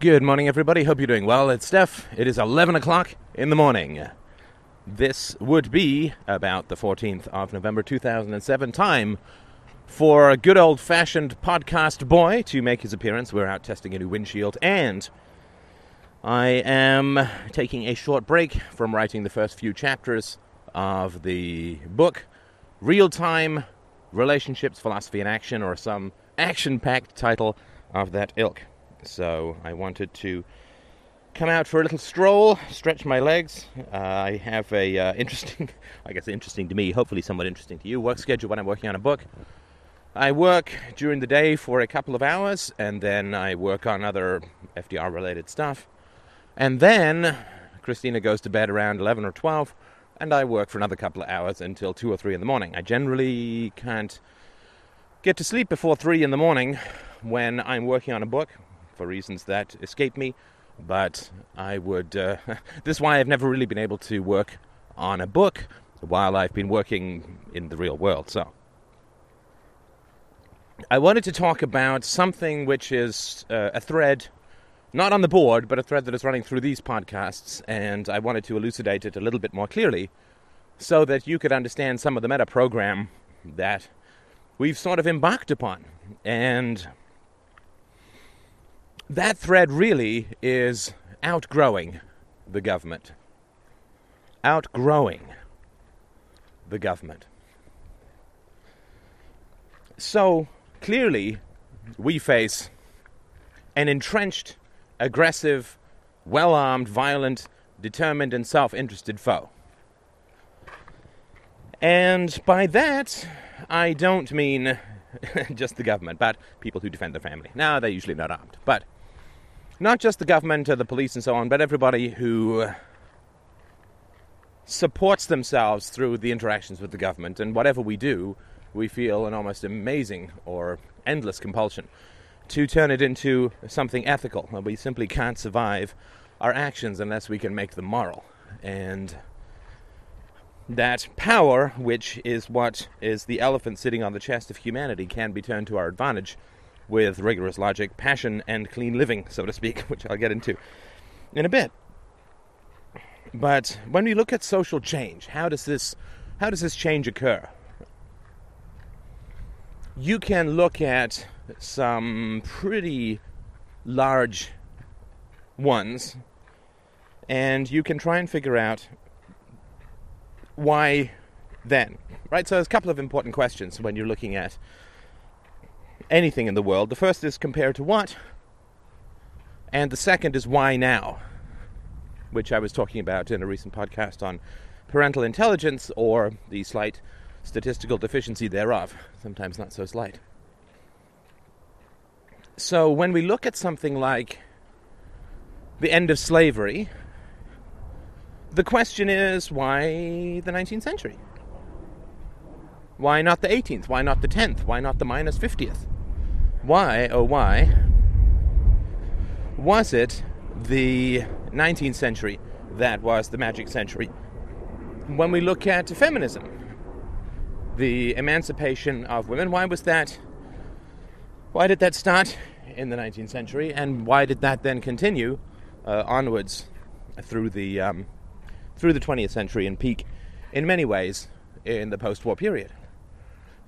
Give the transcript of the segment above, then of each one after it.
Good morning, everybody. Hope you're doing well. It's Steph. It is 11 o'clock in the morning. This would be about the 14th of November 2007. Time for a good old fashioned podcast boy to make his appearance. We're out testing a new windshield, and I am taking a short break from writing the first few chapters of the book Real Time Relationships, Philosophy, and Action, or some action packed title of that ilk. So I wanted to come out for a little stroll, stretch my legs. Uh, I have a uh, interesting, I guess interesting to me, hopefully somewhat interesting to you, work schedule when I'm working on a book. I work during the day for a couple of hours, and then I work on other FDR related stuff. And then Christina goes to bed around 11 or 12, and I work for another couple of hours until 2 or 3 in the morning. I generally can't get to sleep before 3 in the morning when I'm working on a book for reasons that escape me. But I would. Uh, this is why I've never really been able to work on a book while I've been working in the real world. So. I wanted to talk about something which is uh, a thread, not on the board, but a thread that is running through these podcasts, and I wanted to elucidate it a little bit more clearly so that you could understand some of the meta program that we've sort of embarked upon. And that thread really is outgrowing the government. Outgrowing the government. So clearly, we face an entrenched, aggressive, well armed, violent, determined, and self interested foe. And by that, I don't mean just the government, but people who defend their family. Now, they're usually not armed. But not just the government or the police and so on, but everybody who supports themselves through the interactions with the government. And whatever we do, we feel an almost amazing or endless compulsion to turn it into something ethical. We simply can't survive our actions unless we can make them moral. And that power, which is what is the elephant sitting on the chest of humanity, can be turned to our advantage with rigorous logic, passion, and clean living, so to speak, which I'll get into in a bit. But when we look at social change, how does this how does this change occur? You can look at some pretty large ones and you can try and figure out why then, right? So there's a couple of important questions when you're looking at anything in the world. The first is compared to what? And the second is why now? Which I was talking about in a recent podcast on parental intelligence or the slight statistical deficiency thereof, sometimes not so slight. So when we look at something like the end of slavery, the question is why the 19th century? Why not the 18th? Why not the 10th? Why not the minus 50th? why, oh why, was it the 19th century that was the magic century? When we look at feminism, the emancipation of women, why was that? Why did that start in the 19th century, and why did that then continue uh, onwards through the um, through the 20th century and peak in many ways in the post-war period?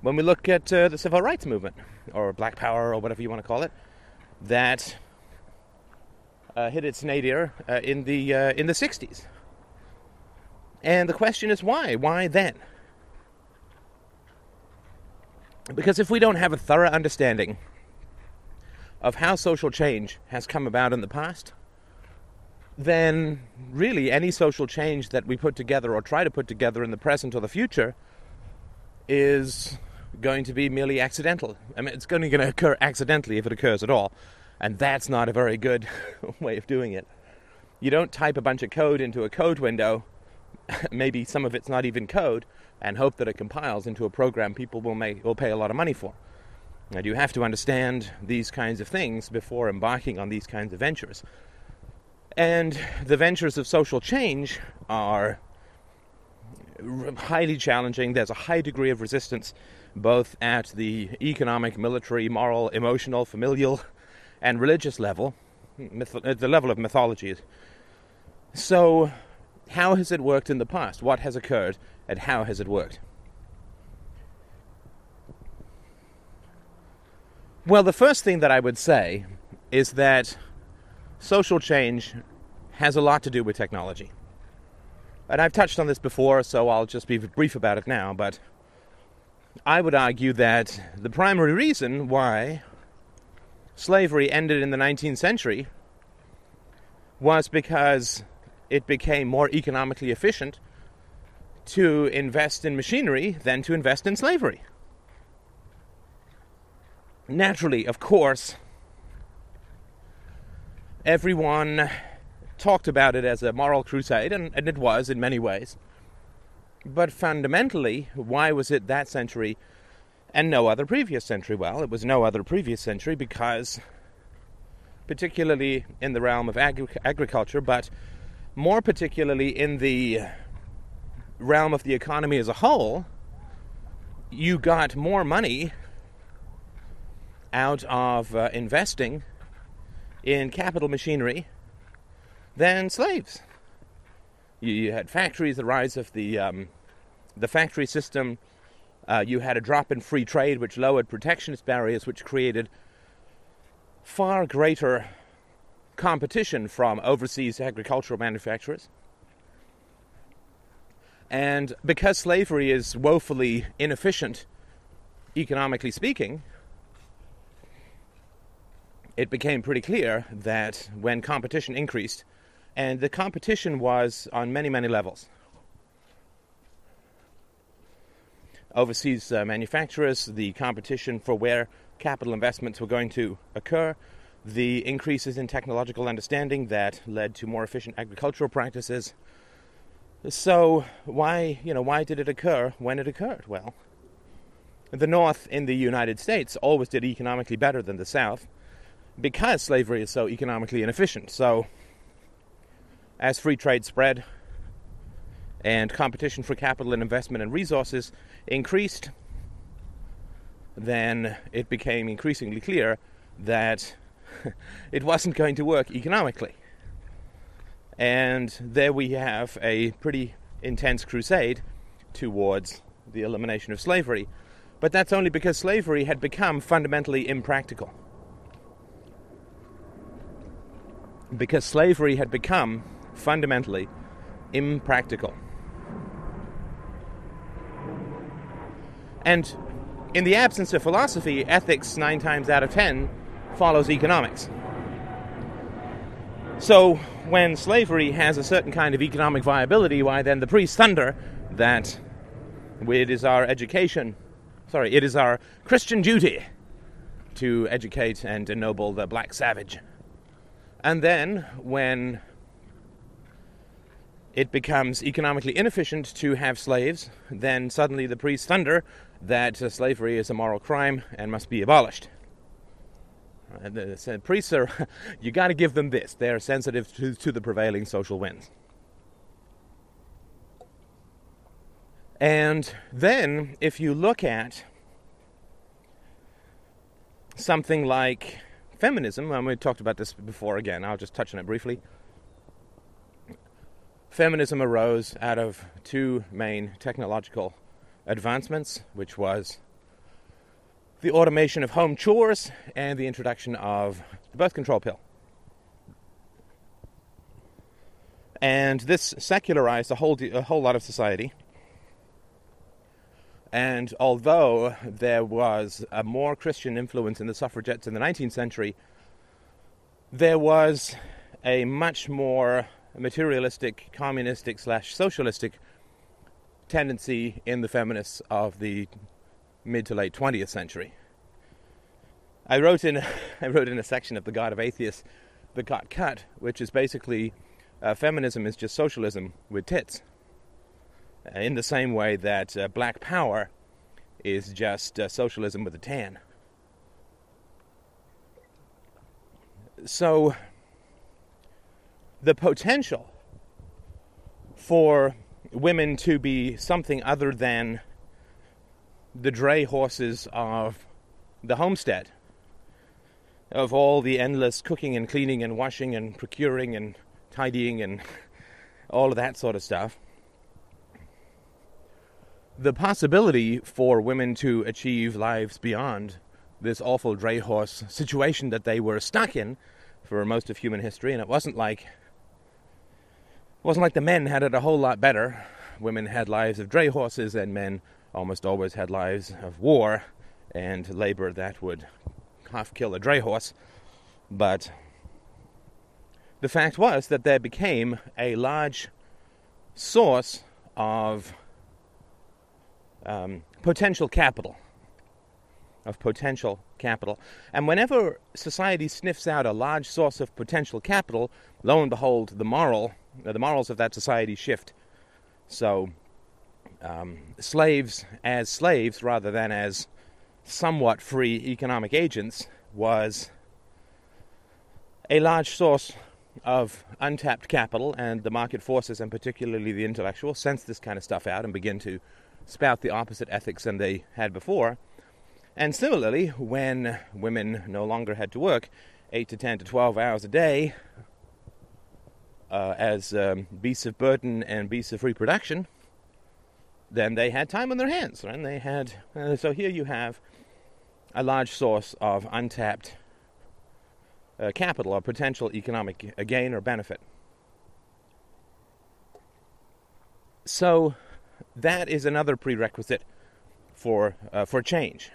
When we look at uh, the civil rights movement, or Black Power, or whatever you want to call it, that uh, hit its nadir uh, in the uh, in the 60s. And the question is why? Why then? Because if we don't have a thorough understanding of how social change has come about in the past, then really any social change that we put together or try to put together in the present or the future is going to be merely accidental. I mean, it's only going to occur accidentally if it occurs at all. And that's not a very good way of doing it. You don't type a bunch of code into a code window, maybe some of it's not even code, and hope that it compiles into a program people will, make, will pay a lot of money for. And you have to understand these kinds of things before embarking on these kinds of ventures. And the ventures of social change are highly challenging. There's a high degree of resistance both at the economic, military, moral, emotional, familial, and religious level. myth- at the level of mythology. So, how has it worked in the past? What has occurred, and how has it worked? Well, the first thing that I would say is that social change has a lot to do with technology. And I've touched on this before, so I'll just be brief about it now, but I would argue that the primary reason why slavery ended in the 19th century was because it became more economically efficient to invest in machinery than to invest in slavery. Naturally, of course, everyone talked about it as a moral crusade, and, and, it was in many ways. But fundamentally, why was it that century and no other previous century? Well, it was no other previous century because, particularly in the realm of agri- agriculture, but more particularly in the realm of the economy as a whole, you got more money out of uh, investing in capital machinery than slaves. You, you, had factories, the rise of the um, the factory system. Uh, you had a drop in free trade, which lowered protectionist barriers, which created far greater competition from overseas agricultural manufacturers. And because slavery is woefully inefficient, economically speaking, it became pretty clear that when competition increased, and the competition was on many, many levels. Overseas uh, manufacturers, the competition for where capital investments were going to occur, the increases in technological understanding that led to more efficient agricultural practices. So, why, you know, why did it occur when it occurred? Well, the North in the United States always did economically better than the South because slavery is so economically inefficient. So, as free trade spread and competition for capital and investment and resources increased, then it became increasingly clear that it wasn't going to work economically. And there we have a pretty intense crusade towards the elimination of slavery. But that's only because slavery had become fundamentally impractical. Because slavery had become fundamentally impractical. And in the absence of philosophy, ethics, nine times out of ten, follows economics. So, when slavery has a certain kind of economic viability, why then the priests thunder that it is our education, sorry, it is our Christian duty to educate and ennoble the black savage. And then, when it becomes economically inefficient to have slaves, then suddenly the priests thunder that uh, slavery is a moral crime and must be abolished. And the priests are, you got to give them this. They are sensitive to, to the prevailing social winds. And then, if you look at something like feminism, and we talked about this before again, I'll just touch on it briefly. Feminism arose out of two main technological advancements, which was the automation of home chores and the introduction of the birth control pill. And this secularized a whole, a whole lot of society. And although there was a more Christian influence in the suffragettes in the 19th century, there was a much more materialistic, communistic slash socialistic tendency in the feminists of the mid to late 20th century. I wrote in I wrote in a section of the God of Atheists that got cut, which is basically uh, feminism is just socialism with tits. Uh, in the same way that uh, black power is just uh, socialism with a tan. So the potential for women to be something other than the dray horses of the homestead of all the endless cooking and cleaning and washing and procuring and tidying and all of that sort of stuff, the possibility for women to achieve lives beyond this awful dray horse situation that they were stuck in for most of human history, and it wasn't like it wasn't like the men had it a whole lot better. Women had lives of dray horses, and men almost always had lives of war and labor that would half kill a dray horse. But the fact was that there became a large source of um, potential capital. Of potential capital. And whenever society sniffs out a large source of potential capital, lo and behold, the moral, the morals of that society shift. So, um, slaves as slaves rather than as somewhat free economic agents was a large source of untapped capital, and the market forces, and particularly the intellectuals, sense this kind of stuff out and begin to spout the opposite ethics than they had before. And similarly, when women no longer had to work 8 to 10 to 12 hours a day uh, as um, beasts of burden and beasts of reproduction, then they had time on their hands. Right? And they had, uh, so here you have a large source of untapped uh, capital or potential economic gain or benefit. So that is another prerequisite for uh, for change.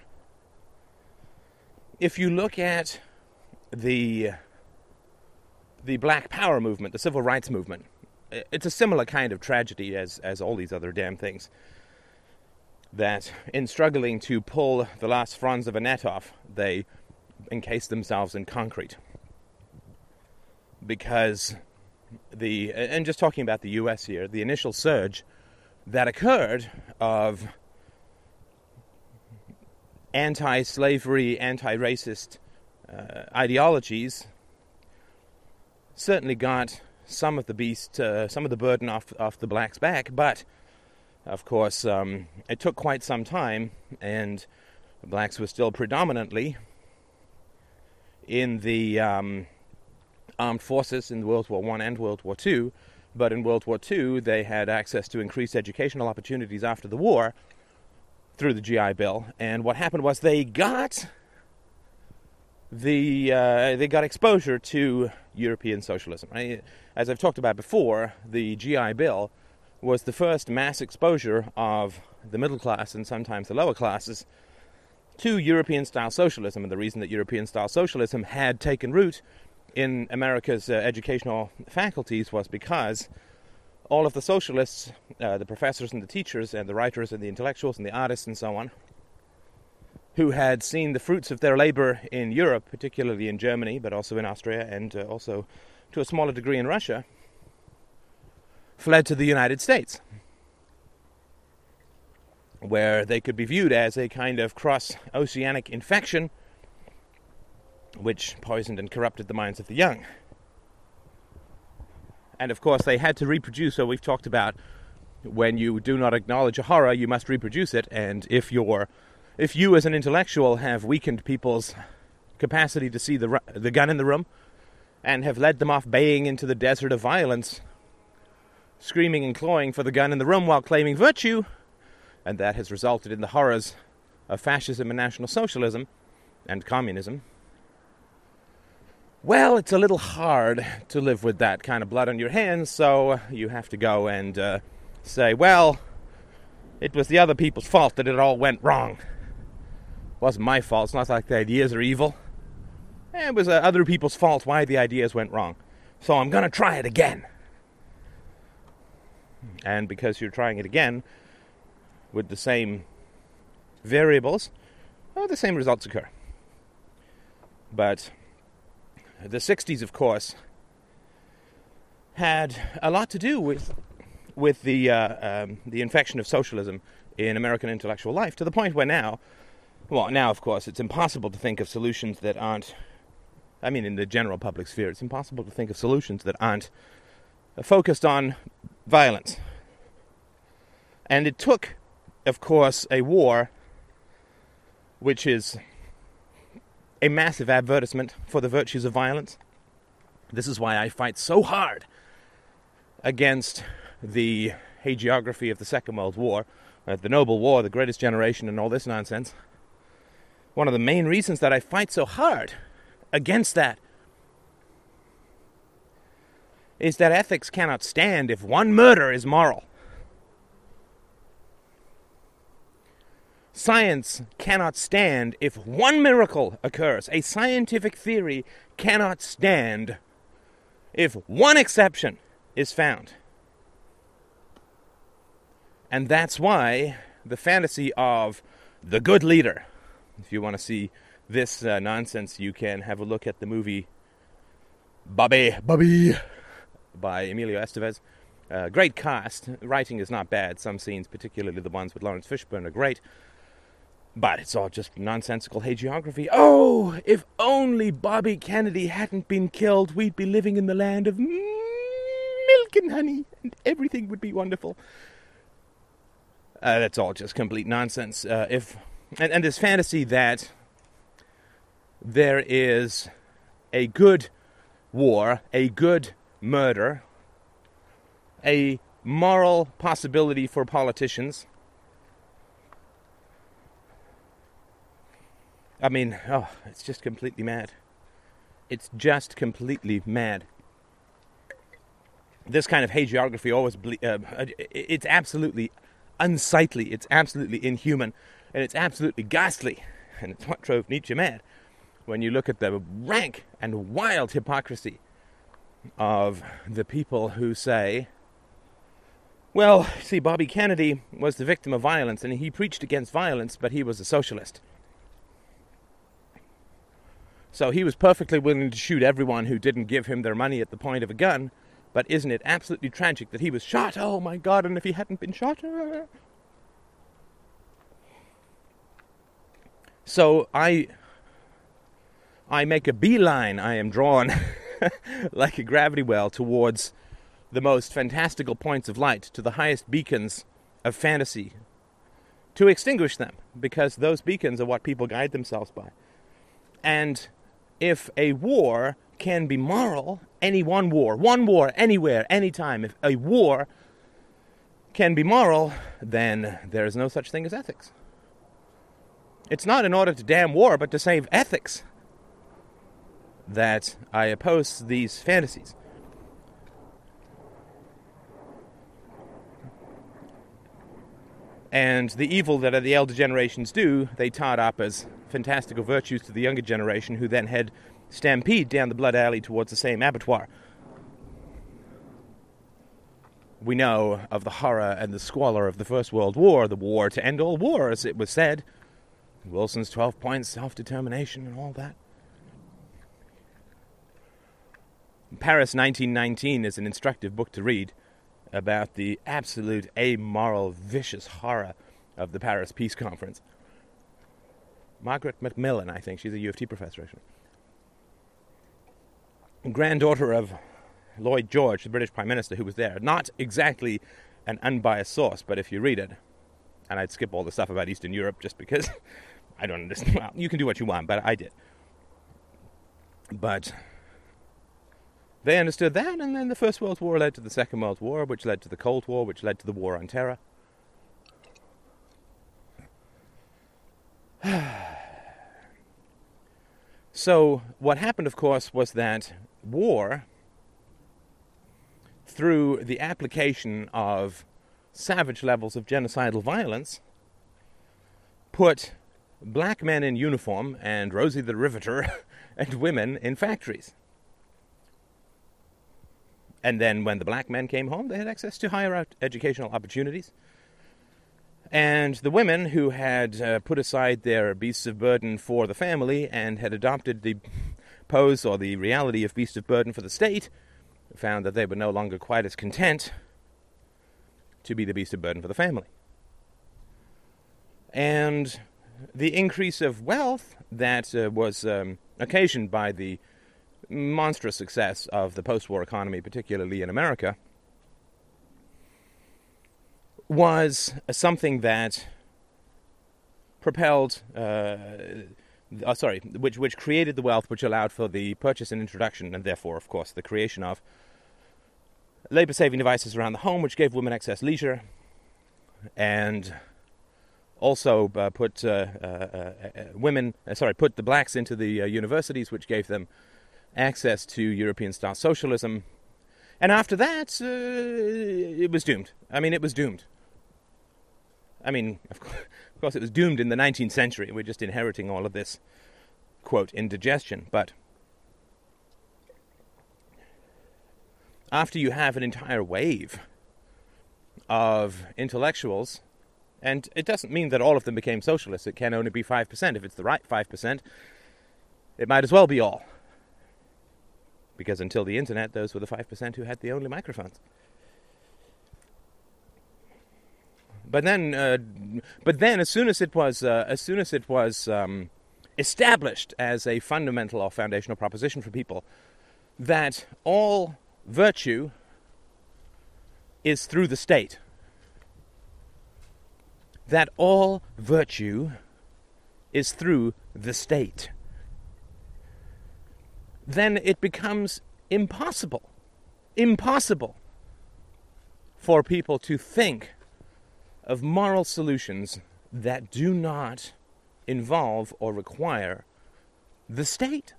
If you look at the the Black Power movement, the civil rights movement, it's a similar kind of tragedy as as all these other damn things. That in struggling to pull the last fronds of a net off, they encase themselves in concrete because the and just talking about the U.S. here, the initial surge that occurred of anti-slavery, anti-racist uh, ideologies certainly got some of the beast, uh, some of the burden off off the blacks' back, but of course um, it took quite some time, and blacks were still predominantly in the um, armed forces in World War One and World War Two, but in World War Two they had access to increased educational opportunities after the war through the GI Bill. And what happened was they got the uh, they got exposure to European socialism. Right? As I've talked about before, the GI Bill was the first mass exposure of the middle class and sometimes the lower classes to European style socialism. And the reason that European style socialism had taken root in America's uh, educational faculties was because all of the socialists, uh, the professors and the teachers, and the writers and the intellectuals and the artists and so on, who had seen the fruits of their labor in Europe, particularly in Germany, but also in Austria and uh, also to a smaller degree in Russia, fled to the United States, where they could be viewed as a kind of cross oceanic infection which poisoned and corrupted the minds of the young. And of course, they had to reproduce, so we've talked about when you do not acknowledge a horror, you must reproduce it. And if you're, if you as an intellectual have weakened people's capacity to see the, the gun in the room and have led them off baying into the desert of violence, screaming and clawing for the gun in the room while claiming virtue, and that has resulted in the horrors of fascism and National Socialism and communism, well, it's a little hard to live with that kind of blood on your hands, so you have to go and uh, say, well, it was the other people's fault that it all went wrong. Wasn't my fault. It's not like the ideas are evil. It was uh, other people's fault why the ideas went wrong. So I'm going to try it again. And because you're trying it again with the same variables, well, the same results occur. But the 60s, of course, had a lot to do with with the uh, um, the infection of socialism in American intellectual life to the point where now, well, now of course it's impossible to think of solutions that aren't. I mean, in the general public sphere, it's impossible to think of solutions that aren't focused on violence. And it took, of course, a war which is a massive advertisement for the virtues of violence. This is why I fight so hard against the hagiography of the Second World War, uh, the Noble War, the Greatest Generation, and all this nonsense. One of the main reasons that I fight so hard against that is that ethics cannot stand if one murder is moral. Science cannot stand if one miracle occurs. A scientific theory cannot stand if one exception is found. And that's why the fantasy of the good leader, if you want to see this uh, nonsense, you can have a look at the movie Bobby, Bobby by Emilio Estevez. Uh, great cast. Writing is not bad. Some scenes, particularly the ones with Laurence Fishburne, are great. But it's all just nonsensical hagiography. Oh, if only Bobby Kennedy hadn't been killed, we'd be living in the land of milk and honey, and everything would be wonderful. Uh, that's all just complete nonsense. Uh, if and, and this fantasy that there is a good war, a good murder, a moral possibility for politicians. I mean, oh, it's just completely mad. It's just completely mad. This kind of hagiography always, ble- uh, it's absolutely unsightly, it's absolutely inhuman, and it's absolutely ghastly. And it's what drove Nietzsche mad when you look at the rank and wild hypocrisy of the people who say, well, see, Bobby Kennedy was the victim of violence and he preached against violence, but he was a socialist. So he was perfectly willing to shoot everyone who didn't give him their money at the point of a gun. But isn't it absolutely tragic that he was shot? Oh my God, and if he hadn't been shot. Uh... So I I make a beeline, I am drawn like a gravity well towards the most fantastical points of light, to the highest beacons of fantasy, to extinguish them, because those beacons are what people guide themselves by. And if a war can be moral, any one war, one war, anywhere, anytime, if a war can be moral, then there is no such thing as ethics. It's not in order to damn war, but to save ethics that I oppose these fantasies. And the evil that the elder generations do, they tart up as fantastical virtues to the younger generation, who then head stampede down the blood alley towards the same abattoir. We know of the horror and the squalor of the First World War, the war to end all wars, it was said. Wilson's 12 points, self determination, and all that. Paris 1919 is an instructive book to read about the absolute amoral, vicious horror of the Paris Peace Conference. Margaret Macmillan, I think. She's a U of T professor, actually. Granddaughter of Lloyd George, the British Prime Minister, who was there. Not exactly an unbiased source, but if you read it, and I'd skip all the stuff about Eastern Europe just because I don't understand. Well, you can do what you want, but I did. But they understood that, and then the First World War led to the Second World War, which led to the Cold War, which led to the War on Terror. so, what happened, of course, was that war, through the application of savage levels of genocidal violence, put black men in uniform and Rosie the Riveter and women in factories. And then when the black men came home, they had access to higher educational opportunities. And the women who had uh, put aside their beasts of burden for the family and had adopted the pose or the reality of beast of burden for the state found that they were no longer quite as content to be the beast of burden for the family. And the increase of wealth that uh, was um, occasioned by the monstrous success of the post war economy, particularly in America, was something that propelled uh, uh, sorry, which which created the wealth which allowed for the purchase and introduction, and therefore, of course, the creation of labor-saving devices around the home, which gave women excess leisure, and also uh, put uh, uh, uh women, sorry, put the blacks into the universities, which gave them access to European-style socialism. And after that, it was doomed. I mean, it was doomed. I mean, of course, of course, it was doomed in the 19th century. We're just inheriting all of this, quote, indigestion. But after you have an entire wave of intellectuals, and it doesn't mean that all of them became socialists, it can only be 5%. If it's the right 5%, it might as well be all. Because until the internet, those were the 5% who had the only microphones. But then, uh, but then, as soon as it was, uh, as soon as it was um, established as a fundamental or foundational proposition for people that all virtue is through the state, that all virtue is through the state, then it becomes impossible, impossible for people to think of moral solutions that do not involve or require the state.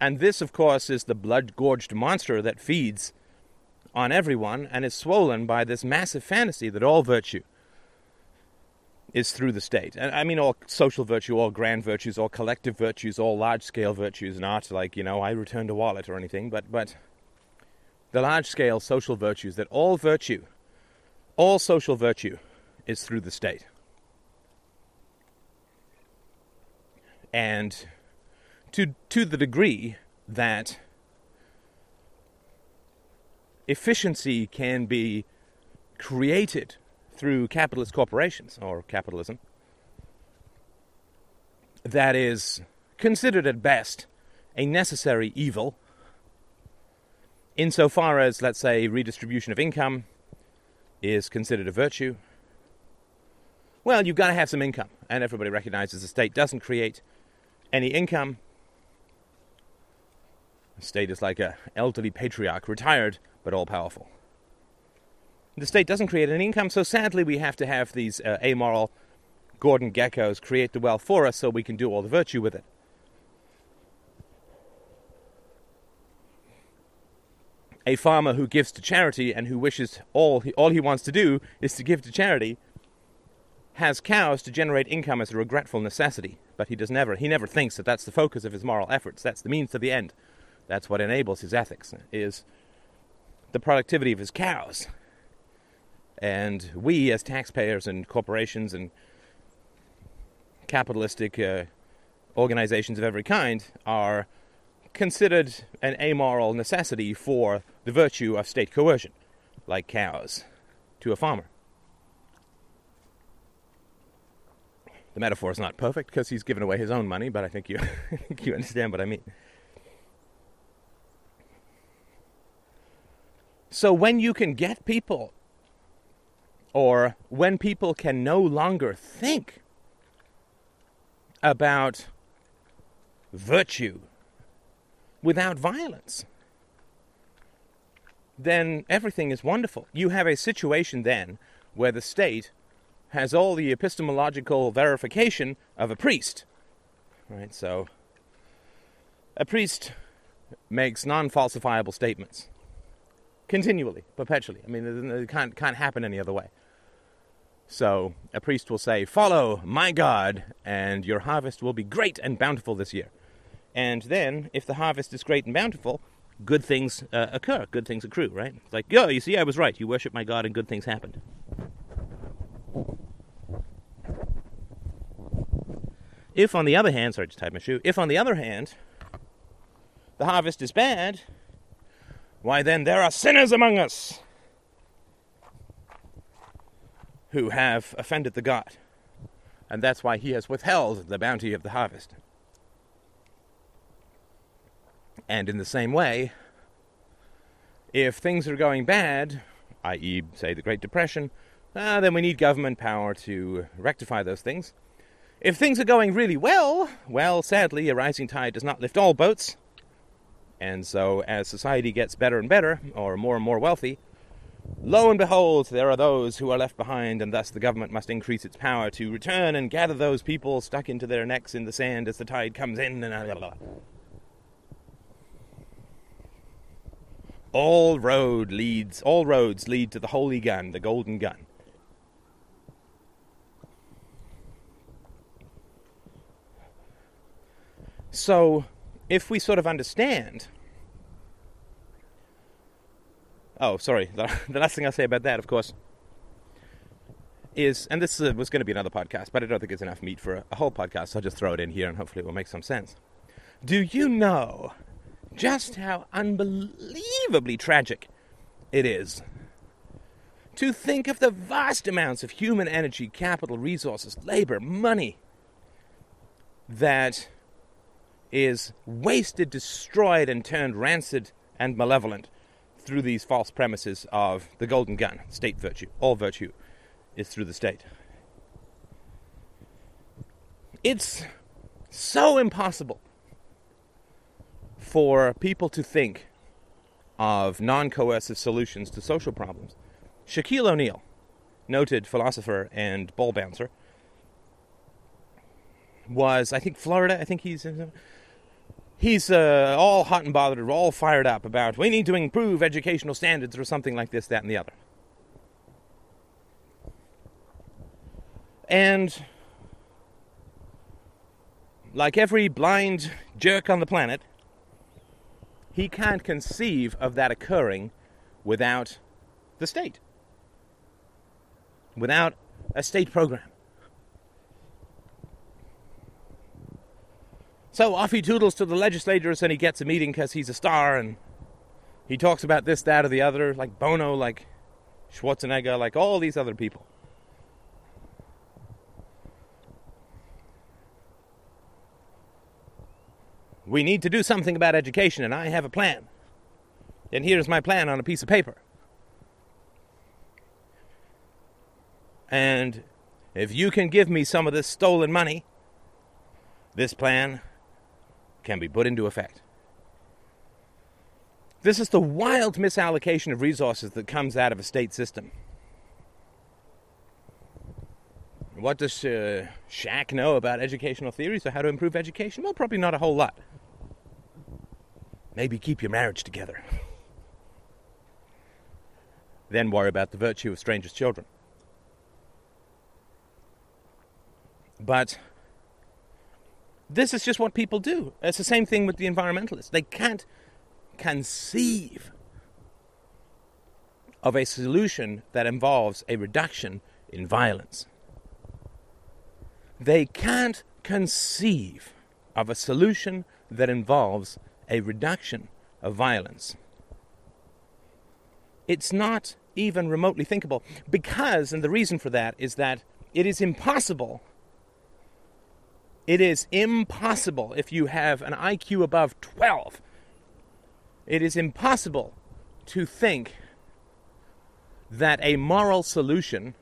And this, of course, is the blood gorged monster that feeds on everyone and is swollen by this massive fantasy that all virtue is through the state. And I mean, all social virtue, all grand virtues, all collective virtues, all large scale virtues, not like, you know, I returned a wallet or anything, but, but the large scale social virtues that all virtue all social virtue is through the state. And to, to the degree that efficiency can be created through capitalist corporations or capitalism, that is considered at best a necessary evil insofar as, let's say, redistribution of income is considered a virtue? Well, you've got to have some income, and everybody recognizes the state doesn't create any income. State is like a elderly patriarch, retired but all powerful. The state doesn't create any income, so sadly we have to have these uh, amoral Gordon Gekkos create the wealth for us so we can do all the virtue with it. a farmer who gives to charity and who wishes all he, all he wants to do is to give to charity has cows to generate income as a regretful necessity, but he does never he never thinks that that's the focus of his moral efforts. That's the means to the end. That's what enables his ethics is the productivity of his cows. And we, as taxpayers and corporations and capitalistic uh, organizations of every kind, are considered an amoral necessity for the virtue of state coercion, like cows, to a farmer. The metaphor is not perfect because he's given away his own money, but I think you, you understand what I mean. So when you can get people, or when people can no longer think about virtue without violence, then everything is wonderful. You have a situation then where the state has all the epistemological verification of a priest. Right? So a priest makes non-falsifiable statements continually, perpetually. I mean, it can't can't happen any other way. So a priest will say, "Follow my God, and your harvest will be great and bountiful this year." And then, if the harvest is great and bountiful, good things uh, occur, good things accrue, right? It's like, yo, you see, I was right. You worship my God, and good things happened. If, on the other hand, sorry, just tied my shoe. If, on the other hand, the harvest is bad, why then there are sinners among us who have offended the God, and that's why He has withheld the bounty of the harvest. And in the same way, if things are going bad, i.e., say the Great Depression, uh, then we need government power to rectify those things. If things are going really well, well, sadly, a rising tide does not lift all boats. And so, as society gets better and better, or more and more wealthy, lo and behold, there are those who are left behind, and thus the government must increase its power to return and gather those people stuck into their necks in the sand as the tide comes in. And blah, blah, blah. All road leads, all roads lead to the holy gun, the golden gun. So, if we sort of understand. Oh, sorry. The, last thing I'll say about that, of course, is, and this uh, was going to be another podcast, but I don't think it's enough meat for a whole podcast, so I'll just throw it in here and hopefully it will make some sense. Do you know just how unbelievably tragic it is to think of the vast amounts of human energy, capital, resources, labor, money that is wasted, destroyed, and turned rancid and malevolent through these false premises of the golden gun, state virtue. All virtue is through the state. It's so impossible for people to think of non coercive solutions to social problems. Shaquille O'Neal, noted philosopher and ball bouncer, was, I think, Florida. I think he's he's uh, all hot and bothered, all fired up about we need to improve educational standards or something like this, that, and the other. And like every blind jerk on the planet, he can't conceive of that occurring without the state, without a state program. So off he toodles to the legislators and he gets a meeting because he's a star and he talks about this, that, or the other, like Bono, like Schwarzenegger, like all these other people. We need to do something about education, and I have a plan. And here's my plan on a piece of paper. And if you can give me some of this stolen money, this plan can be put into effect. This is the wild misallocation of resources that comes out of a state system. What does uh, Shaq know about educational theories or how to improve education? Well, probably not a whole lot. Maybe keep your marriage together. Then worry about the virtue of strangers' children. But this is just what people do. It's the same thing with the environmentalists. They can't conceive of a solution that involves a reduction in violence. They can't conceive of a solution that involves a reduction of violence. It's not even remotely thinkable because, and the reason for that is that it is impossible it is impossible if you have an IQ above 12. It is impossible to think that a moral solution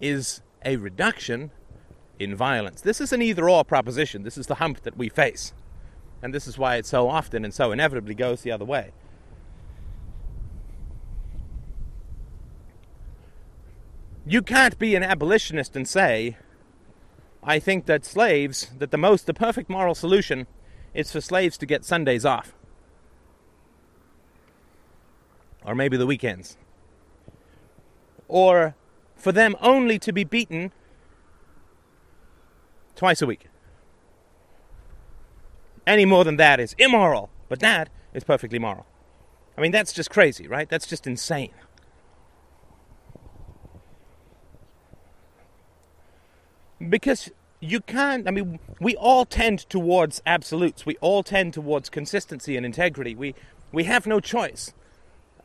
is a reduction in violence. This is an either or proposition. This is the hump that we face. And this is why it so often and so inevitably goes the other way. You can't be an abolitionist and say, I think that slaves, that the most, the perfect moral solution is for slaves to get Sundays off. Or maybe the weekends. Or for them only to be beaten twice a week. Any more than that is immoral, but that is perfectly moral. I mean, that's just crazy, right? That's just insane. Because you can't i mean we all tend towards absolutes. We all tend towards consistency and integrity. We we have no choice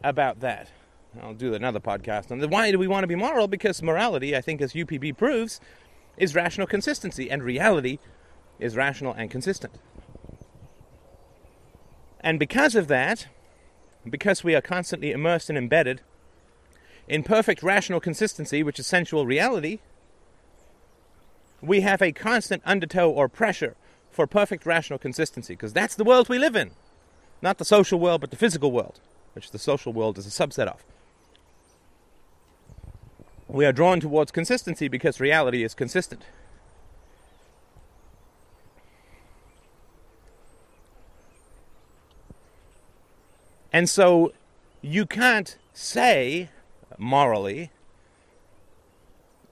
about that. I'll do another podcast on why do we want to be moral? Because morality i think as upb proves is rational consistency and reality is rational and consistent. And because of that because we are constantly immersed and embedded in perfect rational consistency which is sensual reality we have a constant undertow or pressure for perfect rational consistency, because that's the world we live in. Not the social world, but the physical world, which the social world is a subset of. We are drawn towards consistency because reality is consistent. And so you can't say morally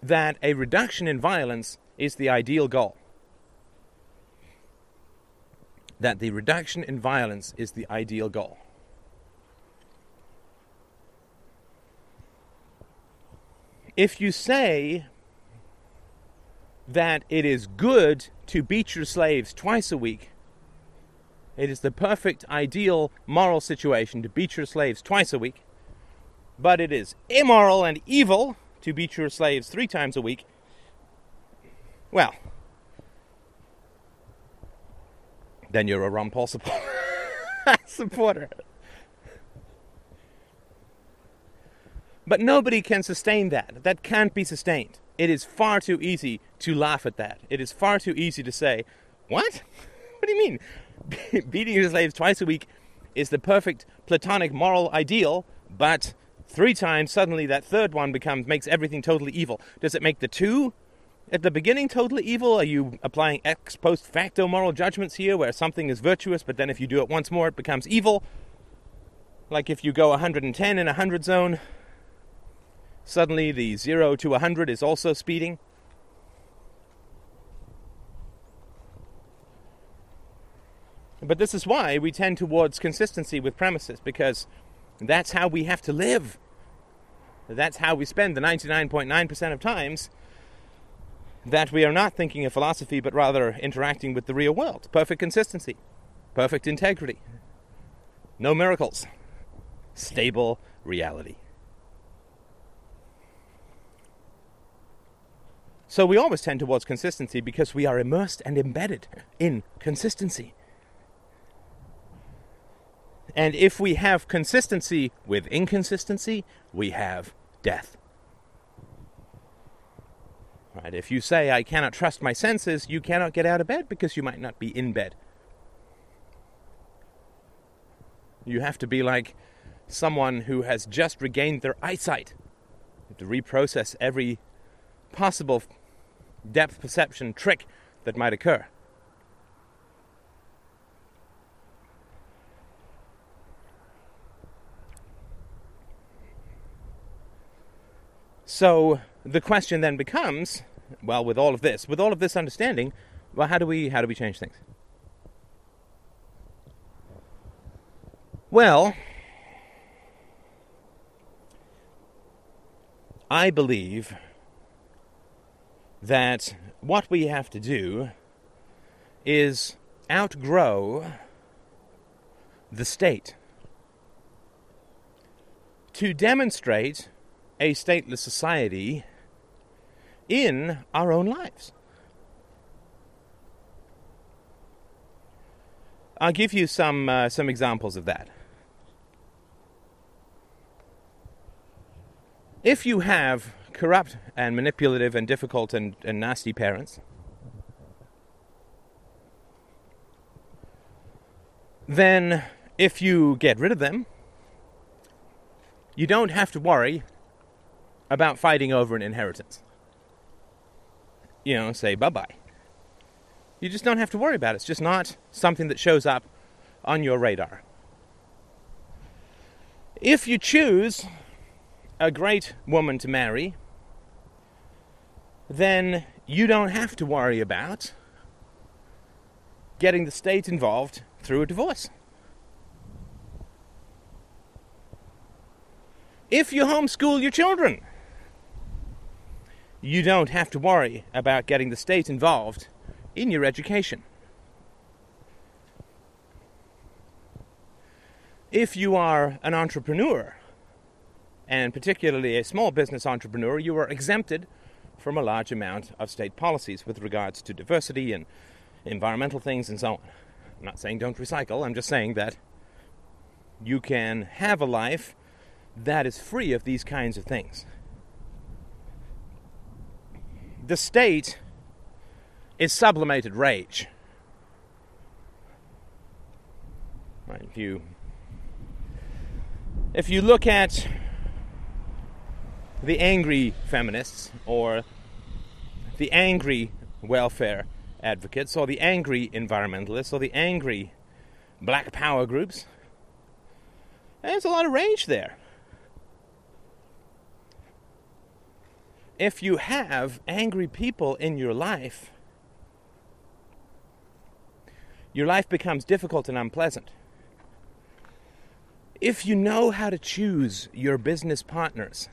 that a reduction in violence is the ideal goal. That the reduction in violence is the ideal goal. If you say that it is good to beat your slaves twice a week, it is the perfect, ideal moral situation to beat your slaves twice a week, but it is immoral and evil to beat your slaves three times a week. Well, then you're a Ron Paul supporter. But nobody can sustain that. That can't be sustained. It is far too easy to laugh at that. It is far too easy to say, What? What do you mean? beating your slaves twice a week is the perfect platonic moral ideal, but three times suddenly that third one becomes makes everything totally evil. Does it make the two at the beginning totally evil? Are you applying ex post facto moral judgments here where something is virtuous, but then if you do it once more it becomes evil? Like if you go 110 in a 100 zone, suddenly the 0 to 100 is also speeding? But this is why we tend towards consistency with premises, because that's how we have to live. That's how we spend the 99.9% of times that we are not thinking of philosophy, but rather interacting with the real world. Perfect consistency, perfect integrity, no miracles, stable reality. So we always tend towards consistency because we are immersed and embedded in consistency. And if we have consistency with inconsistency, we have death. Right? If you say, I cannot trust my senses, you cannot get out of bed because you might not be in bed. You have to be like someone who has just regained their eyesight to reprocess every possible depth perception trick that might occur. So the question then becomes, well, with all of this, with all of this understanding, well, how do we how do we change things? Well, I believe that what we have to do is outgrow the state to demonstrate a stateless society in our own lives. I'll give you some uh, some examples of that. If you have corrupt and manipulative and difficult and, and nasty parents, then if you get rid of them, you don't have to worry about fighting over an inheritance. You know, say bye bye. You just don't have to worry about it. It's just not something that shows up on your radar. If you choose a great woman to marry, then you don't have to worry about getting the state involved through a divorce. If you homeschool your children, you don't have to worry about getting the state involved in your education. If you are an entrepreneur, and particularly a small business entrepreneur, you are exempted from a large amount of state policies with regards to diversity and environmental things and so on. I'm not saying don't recycle, I'm just saying that you can have a life that is free of these kinds of things the state is sublimated rage. Right, if you if you look at the angry feminists or the angry welfare advocates or the angry environmentalists or the angry black power groups, there's a lot of rage there. If you have angry people in your life, your life becomes difficult and unpleasant. If you know how to choose your business partners,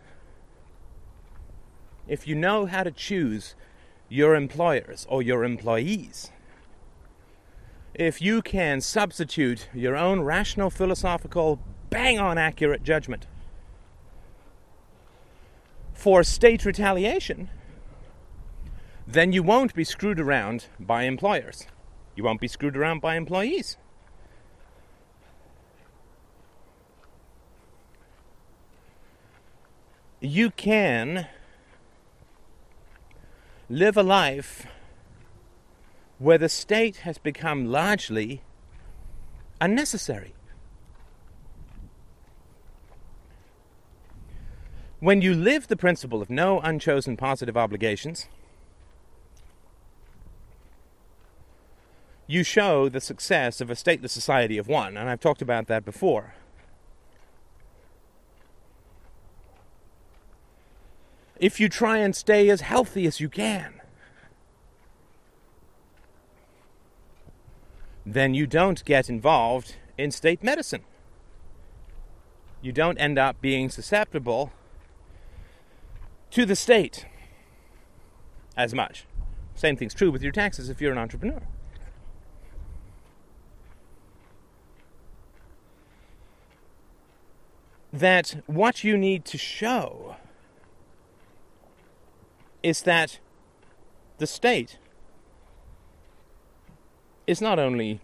if you know how to choose your employers or your employees, if you can substitute your own rational, philosophical, bang on accurate judgment for state retaliation, then you won't be screwed around by employers. You won't be screwed around by employees. You can live a life where the state has become largely unnecessary. When you live the principle of no unchosen positive obligations, you show the success of a stateless society of one, and I've talked about that before. if you try and stay as healthy as you can, then you don't get involved in state medicine. You don't end up being susceptible to the state as much. Same thing's true with your taxes if you're an entrepreneur. That what you need to show is that the state is not only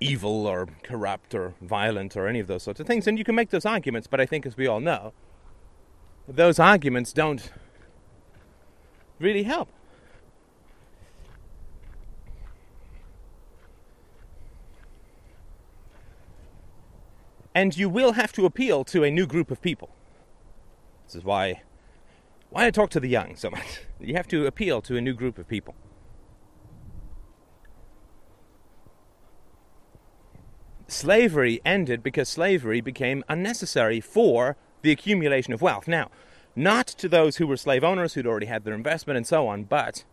evil or corrupt or violent or any of those sorts of things, and you can make those arguments, but I think, as we all know, those arguments don't really help. And you will have to appeal to a new group of people. This is why why I talk to the young so much? You have to appeal to a new group of people. Slavery ended because slavery became unnecessary for the accumulation of wealth. Now, not to those who were slave owners who'd already had their investment and so on, but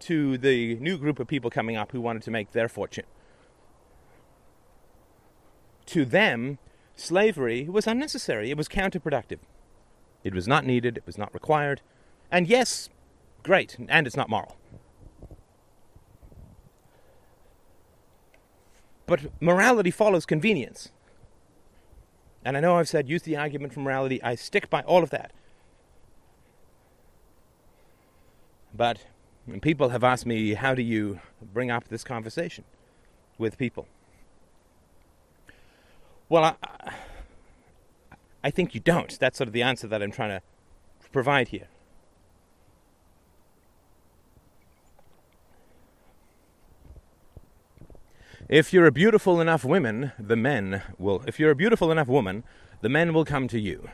to the new group of people coming up who wanted to make their fortune. To them, slavery was unnecessary, it was counterproductive. It was not needed, it was not required. And yes, great, and it's not moral. But morality follows convenience. And I know I've said use the argument for morality, I stick by all of that. But people have asked me, how do you bring up this conversation with people? Well, I, I think you don't. That's sort of the answer that I'm trying to provide here. If you're a beautiful enough woman, the men will. If you're a beautiful enough woman, the men will come to you.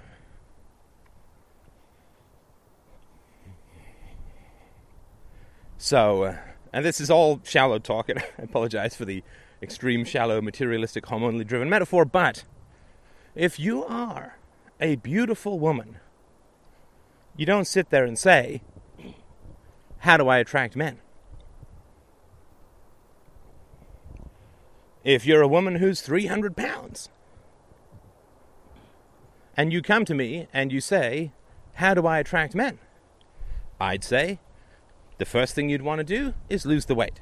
So, uh, and this is all shallow talk, and I apologize for the extreme, shallow, materialistic, hormonally driven metaphor, but if you are a beautiful woman, you don't sit there and say, How do I attract men? If you're a woman who's 300 pounds, and you come to me and you say, How do I attract men? I'd say, The first thing you'd want to do is lose the weight.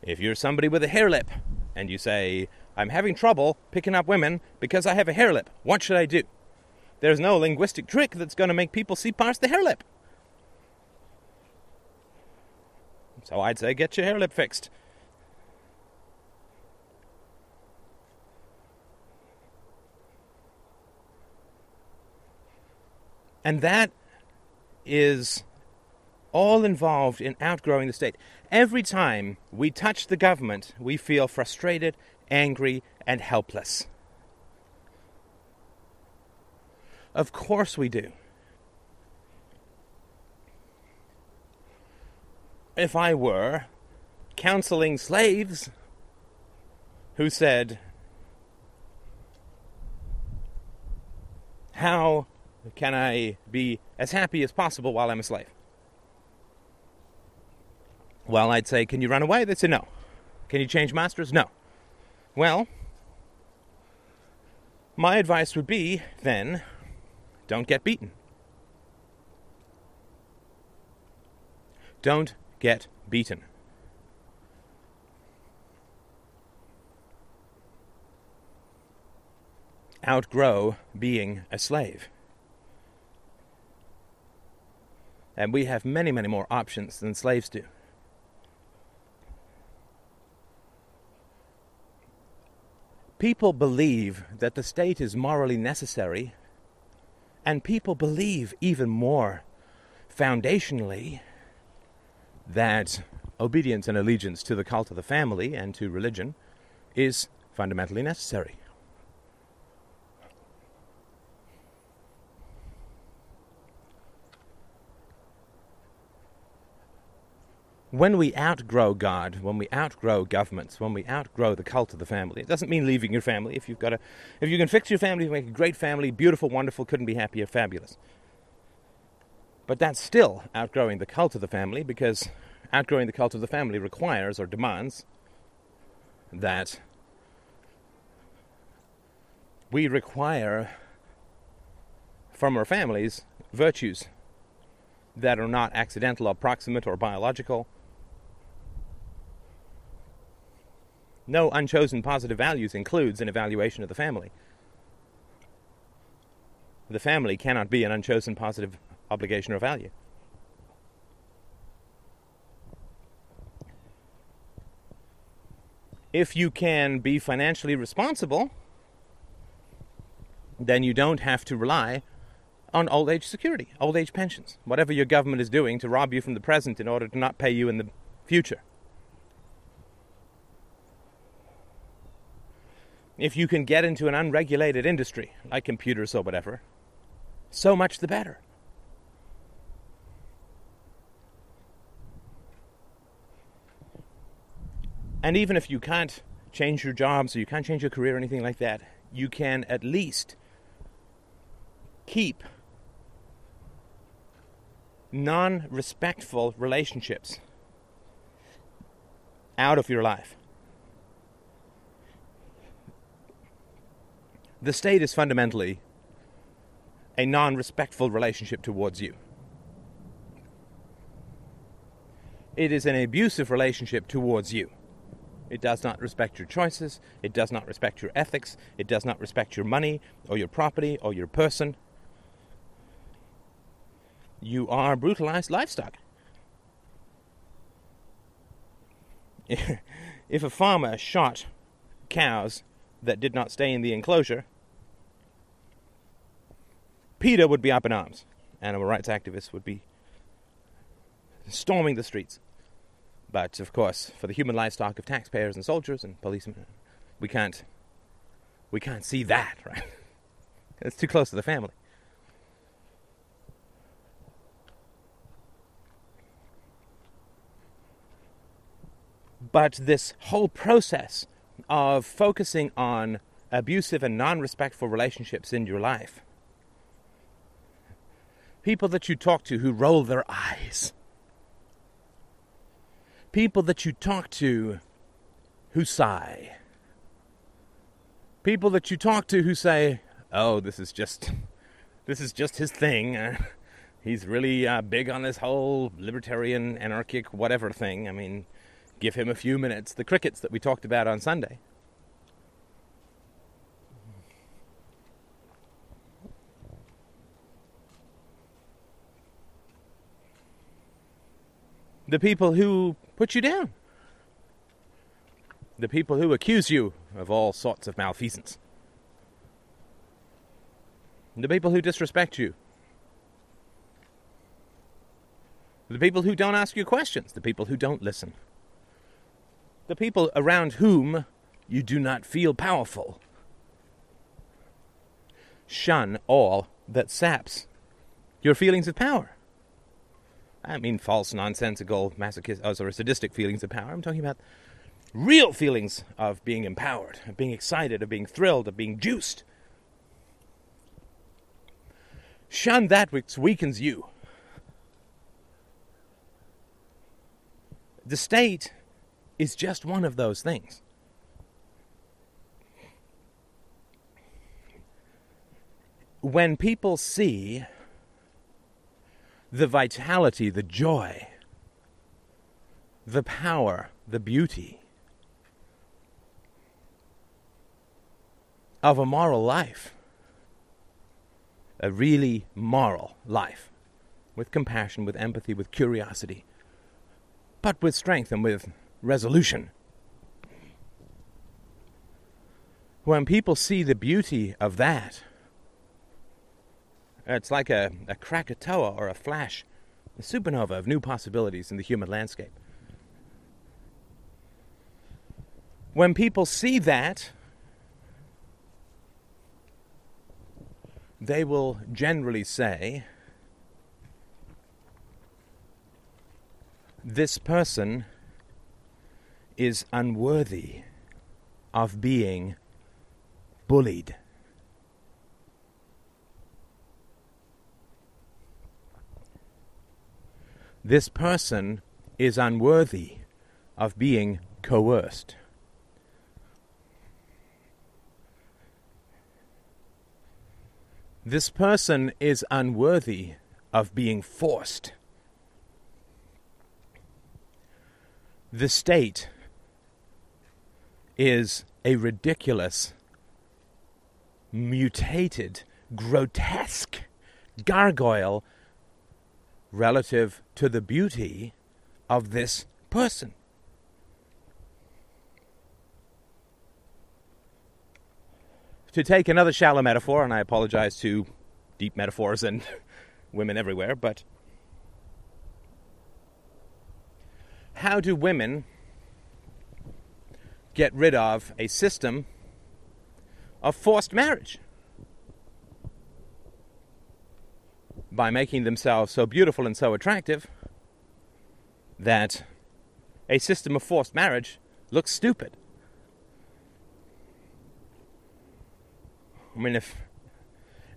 If you're somebody with a hare lip and you say, I'm having trouble picking up women because I have a hare lip, what should I do? There's no linguistic trick that's going to make people see past the hare lip. So I'd say get your hare lip fixed. And that is all involved in outgrowing the state. Every time we touch the government, we feel frustrated, angry, and helpless. Of course we do. If I were counseling slaves who said, How can I be as happy as possible while I'm a slave? Well, I'd say, Can you run away? They'd say, No. Can you change masters? No. Well, my advice would be then don't get beaten. Don't get beaten. Outgrow being a slave. And we have many, many more options than slaves do. People believe that the state is morally necessary, and people believe even more foundationally that obedience and allegiance to the cult of the family and to religion is fundamentally necessary. when we outgrow God, when we outgrow governments, when we outgrow the cult of the family, it doesn't mean leaving your family. If you've got a, if you can fix your family, make a great family, beautiful, wonderful, couldn't be happier, fabulous. But that's still outgrowing the cult of the family because outgrowing the cult of the family requires or demands that we require from our families virtues that are not accidental or proximate or biological No unchosen positive values includes an evaluation of the family. The family cannot be an unchosen positive obligation or value. If you can be financially responsible, then you don't have to rely on old age security, old age pensions, whatever your government is doing to rob you from the present in order to not pay you in the future. if you can get into an unregulated industry like computers or whatever, so much the better. And even if you can't change your jobs or you can't change your career or anything like that, you can at least keep non respectful relationships out of your life. the state is fundamentally a non respectful relationship towards you. It is an abusive relationship towards you. It does not respect your choices. It does not respect your ethics. It does not respect your money or your property or your person. You are brutalized livestock. if a farmer shot cows that did not stay in the enclosure, PETA would be up in arms. Animal rights activists would be storming the streets. But of course, for the human livestock of taxpayers and soldiers and policemen, we can't we can't see that, right? it's too close to the family. But this whole process of focusing on abusive and non respectful relationships in your life. People that you talk to who roll their eyes. People that you talk to who sigh. People that you talk to who say, "Oh, this is just this is just his thing. Uh, he's really uh, big on this whole libertarian, anarchic, whatever thing. I mean, give him a few minutes. The crickets that we talked about on Sunday. The people who put you down. The people who accuse you of all sorts of malfeasance. The people who disrespect you. The people who don't ask you questions, the people who don't listen, the people around whom you do not feel powerful. Shun all that saps your feelings of power. I mean false, nonsensical, masochistic, oh, sorry, sadistic feelings of power. I'm talking about real feelings of being empowered, of being excited, of being thrilled, of being juiced. Shun that which weakens you. The state is just one of those things. When people see the vitality, the joy, the power, the beauty of a moral life, a really moral life, with compassion, with empathy, with curiosity, but with strength and with resolution. When people see the beauty of that, Uh, it's like a, a Krakatoa or a flash, a supernova of new possibilities in the human landscape. When people see that, they will generally say, This person is unworthy of being bullied. This person is unworthy of being coerced. This person is unworthy of being forced. The state is a ridiculous, mutated, grotesque gargoyle relative to the beauty of this person. To take another shallow metaphor, and I apologize to deep metaphors and women everywhere, but how do women get rid of a system of forced marriage? By making themselves so beautiful and so attractive that a system of forced marriage looks stupid. I mean, if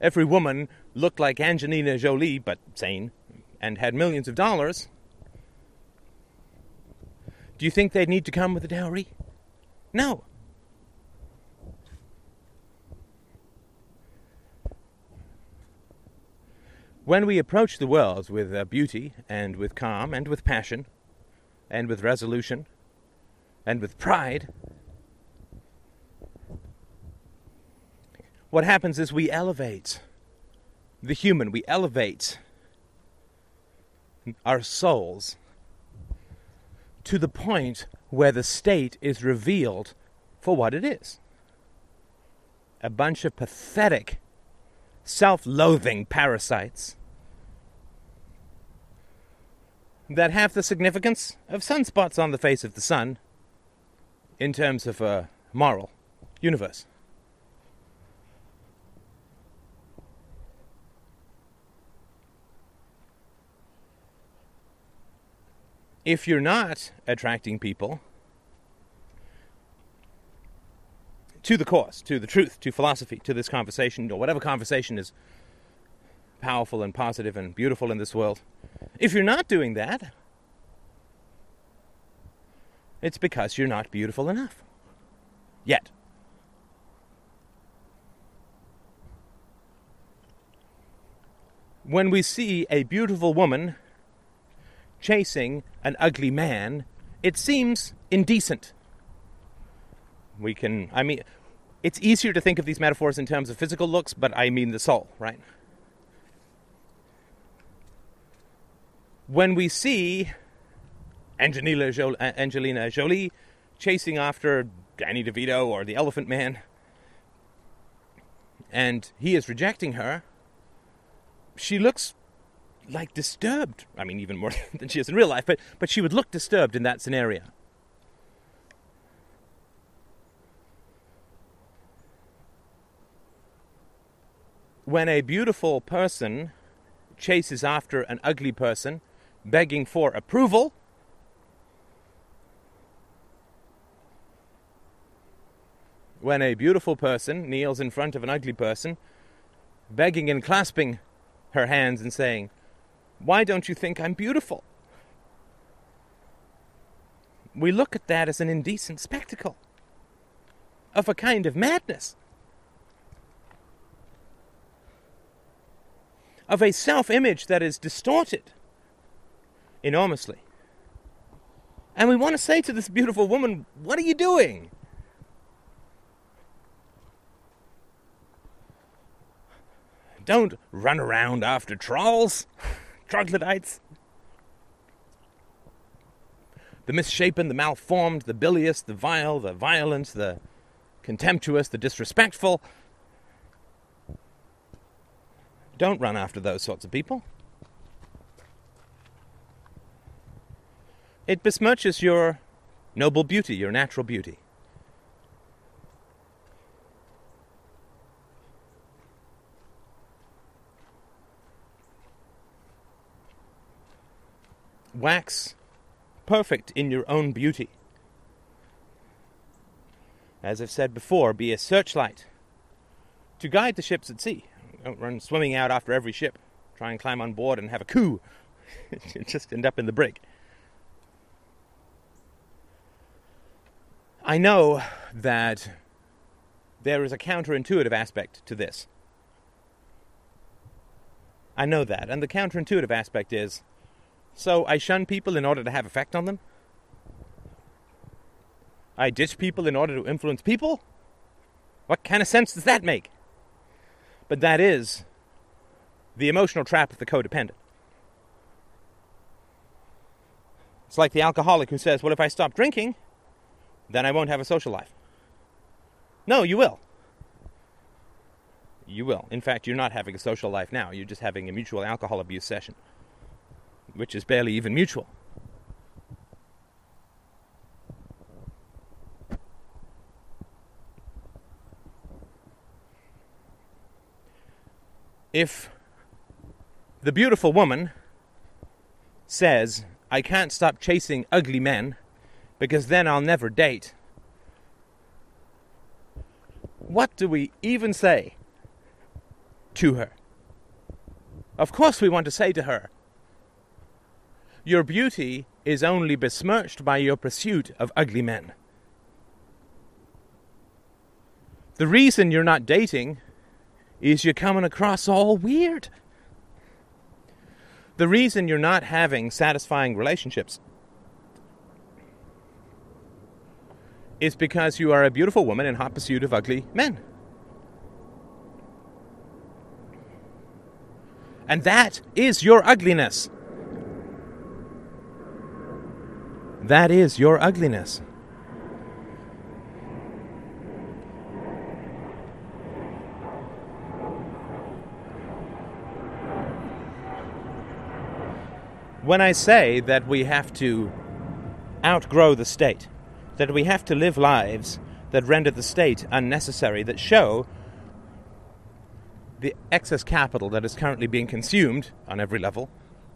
every woman looked like Angelina Jolie, but sane, and had millions of dollars, do you think they'd need to come with a dowry? No. When we approach the world with uh, beauty and with calm and with passion and with resolution and with pride, what happens is we elevate the human, we elevate our souls to the point where the state is revealed for what it is. A bunch of pathetic, self loathing parasites that have the significance of sunspots on the face of the sun in terms of a moral universe. if you're not attracting people to the cause, to the truth, to philosophy, to this conversation, or whatever conversation is powerful and positive and beautiful in this world, if you're not doing that, it's because you're not beautiful enough. Yet. When we see a beautiful woman chasing an ugly man, it seems indecent. We can, I mean, it's easier to think of these metaphors in terms of physical looks, but I mean the soul, right? When we see Angelina Jolie, Angelina Jolie chasing after Danny DeVito or the Elephant Man, and he is rejecting her, she looks like disturbed. I mean, even more than she is in real life, but, but she would look disturbed in that scenario. When a beautiful person chases after an ugly person, begging for approval, when a beautiful person kneels in front of an ugly person, begging and clasping her hands and saying, Why don't you think I'm beautiful? We look at that as an indecent spectacle of a kind of madness, of a self image that is distorted enormously. And we want to say to this beautiful woman, What are you doing? Don't run around after trolls, troglodytes. The misshapen, the malformed, the bilious, the vile, the violent, the contemptuous, the disrespectful. Don't run after those sorts of people. It besmirches your noble beauty, your natural beauty. wax perfect in your own beauty. As I've said before, be a searchlight to guide the ships at sea. Run swimming out after every ship. Try and climb on board and have a coup. Just end up in the brig. I know that there is a counterintuitive aspect to this. I know that. And the counterintuitive aspect is so I shun people in order to have effect on them? I ditch people in order to influence people? What kind of sense does that make? But that is the emotional trap of the codependent. It's like the alcoholic who says, Well, if I stop drinking, then I won't have a social life. No, you will. You will. In fact, you're not having a social life now. You're just having a mutual alcohol abuse session which is barely even mutual. If the beautiful woman says, I can't stop chasing ugly men because then I'll never date, what do we even say to her? Of course, we want to say to her, your beauty is only besmirched by your pursuit of ugly men. The reason you're not dating is you're coming across all weird. The reason you're not having satisfying relationships is because you are a beautiful woman in hot pursuit of ugly men. And that is your ugliness. That is your ugliness. When I say that we have to outgrow the state, that we have to live lives that render the state unnecessary, that show the excess capital that is currently being consumed on every level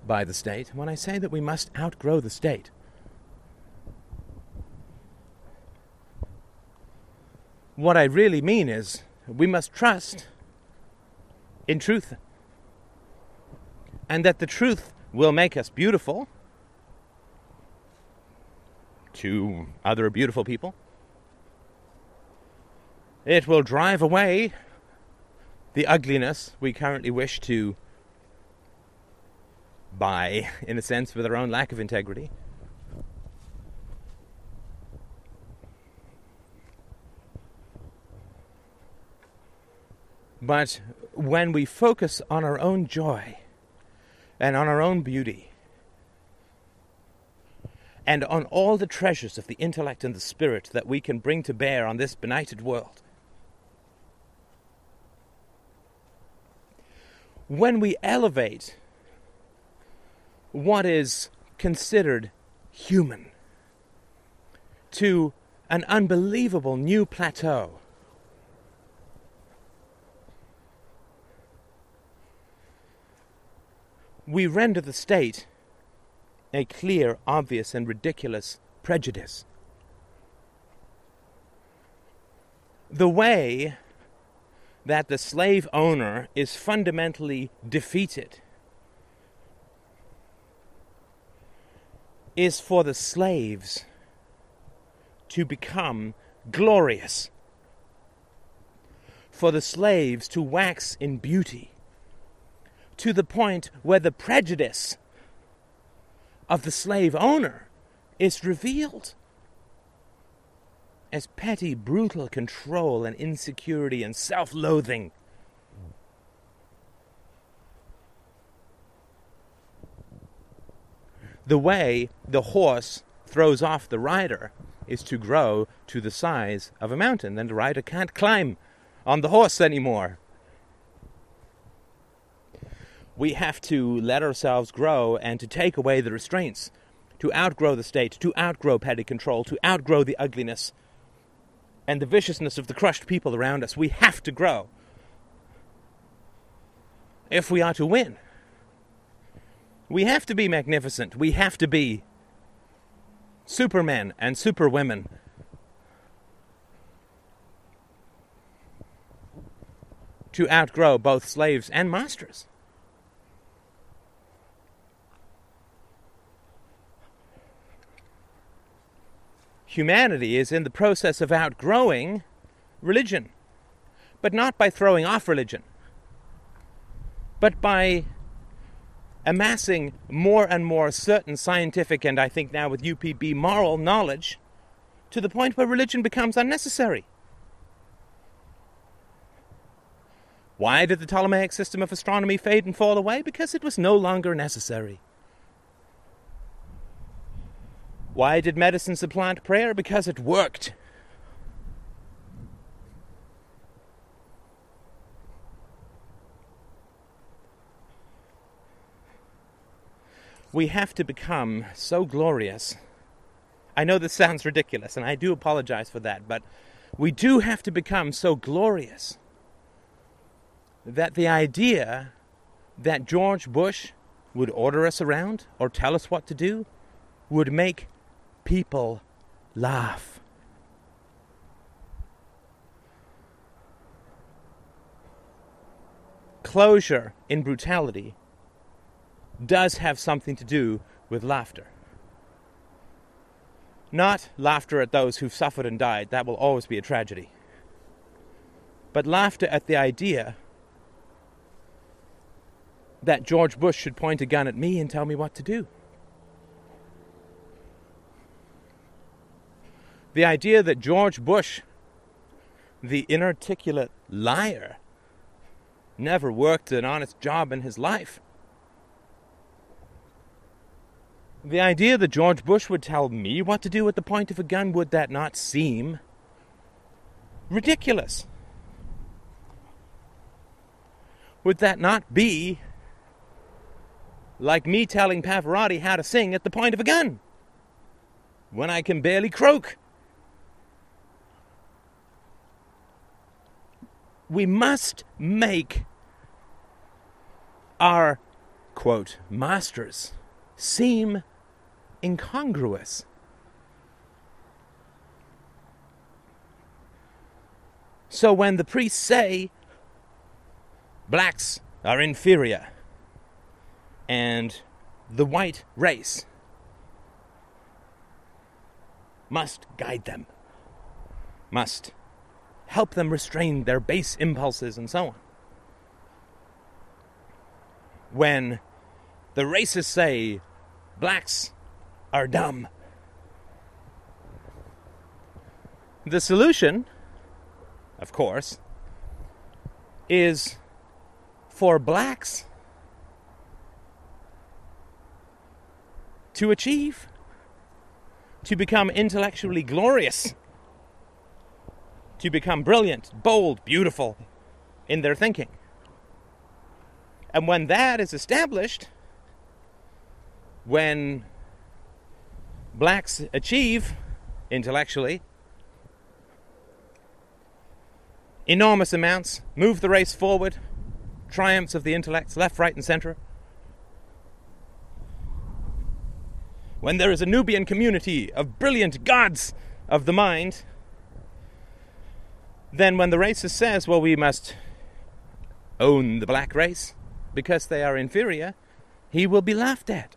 by the state, when I say that we must outgrow the state, What I really mean is we must trust in truth. And that the truth will make us beautiful to other beautiful people. It will drive away the ugliness we currently wish to buy, in a sense, with our own lack of integrity. But when we focus on our own joy and on our own beauty and on all the treasures of the intellect and the spirit that we can bring to bear on this benighted world, when we elevate what is considered human to an unbelievable new plateau. We render the state a clear, obvious, and ridiculous prejudice. The way that the slave owner is fundamentally defeated is for the slaves to become glorious, for the slaves to wax in beauty, to the point where the prejudice of the slave owner is revealed as petty, brutal control and insecurity and self loathing. The way the horse throws off the rider is to grow to the size of a mountain. Then the rider can't climb on the horse anymore. We have to let ourselves grow and to take away the restraints, to outgrow the state, to outgrow petty control, to outgrow the ugliness and the viciousness of the crushed people around us. We have to grow if we are to win. We have to be magnificent. We have to be supermen and superwomen. To outgrow both slaves and masters. Humanity is in the process of outgrowing religion, but not by throwing off religion, but by amassing more and more certain scientific and I think now with UPB moral knowledge to the point where religion becomes unnecessary. Why did the Ptolemaic system of astronomy fade and fall away? Because it was no longer necessary. Why did medicine supplant prayer? Because it worked. we have to become so glorious. I know this sounds ridiculous, and I do apologize for that, but we do have to become so glorious that the idea that George Bush would order us around or tell us what to do would make people laugh. Closure in brutality does have something to do with laughter. Not laughter at those who've suffered and died, that will always be a tragedy. But laughter at the idea that George Bush should point a gun at me and tell me what to do. The idea that George Bush, the inarticulate liar, never worked an honest job in his life The idea that George Bush would tell me what to do at the point of a gun, would that not seem ridiculous? Would that not be like me telling Pavarotti how to sing at the point of a gun when I can barely croak? We must make our, quote, masters seem incongruous. So when the priests say blacks are inferior and the white race must guide them, must help them restrain their base impulses and so on. When the racists say blacks are dumb. The solution, of course, is for blacks to achieve, to become intellectually glorious, to become brilliant, bold, beautiful in their thinking. And when that is established, when blacks achieve intellectually enormous amounts, move the race forward, triumphs of the intellects, left, right, and center. When there is a Nubian community of brilliant gods of the mind, then when the racist says, well, we must own the black race because they are inferior, he will be laughed at.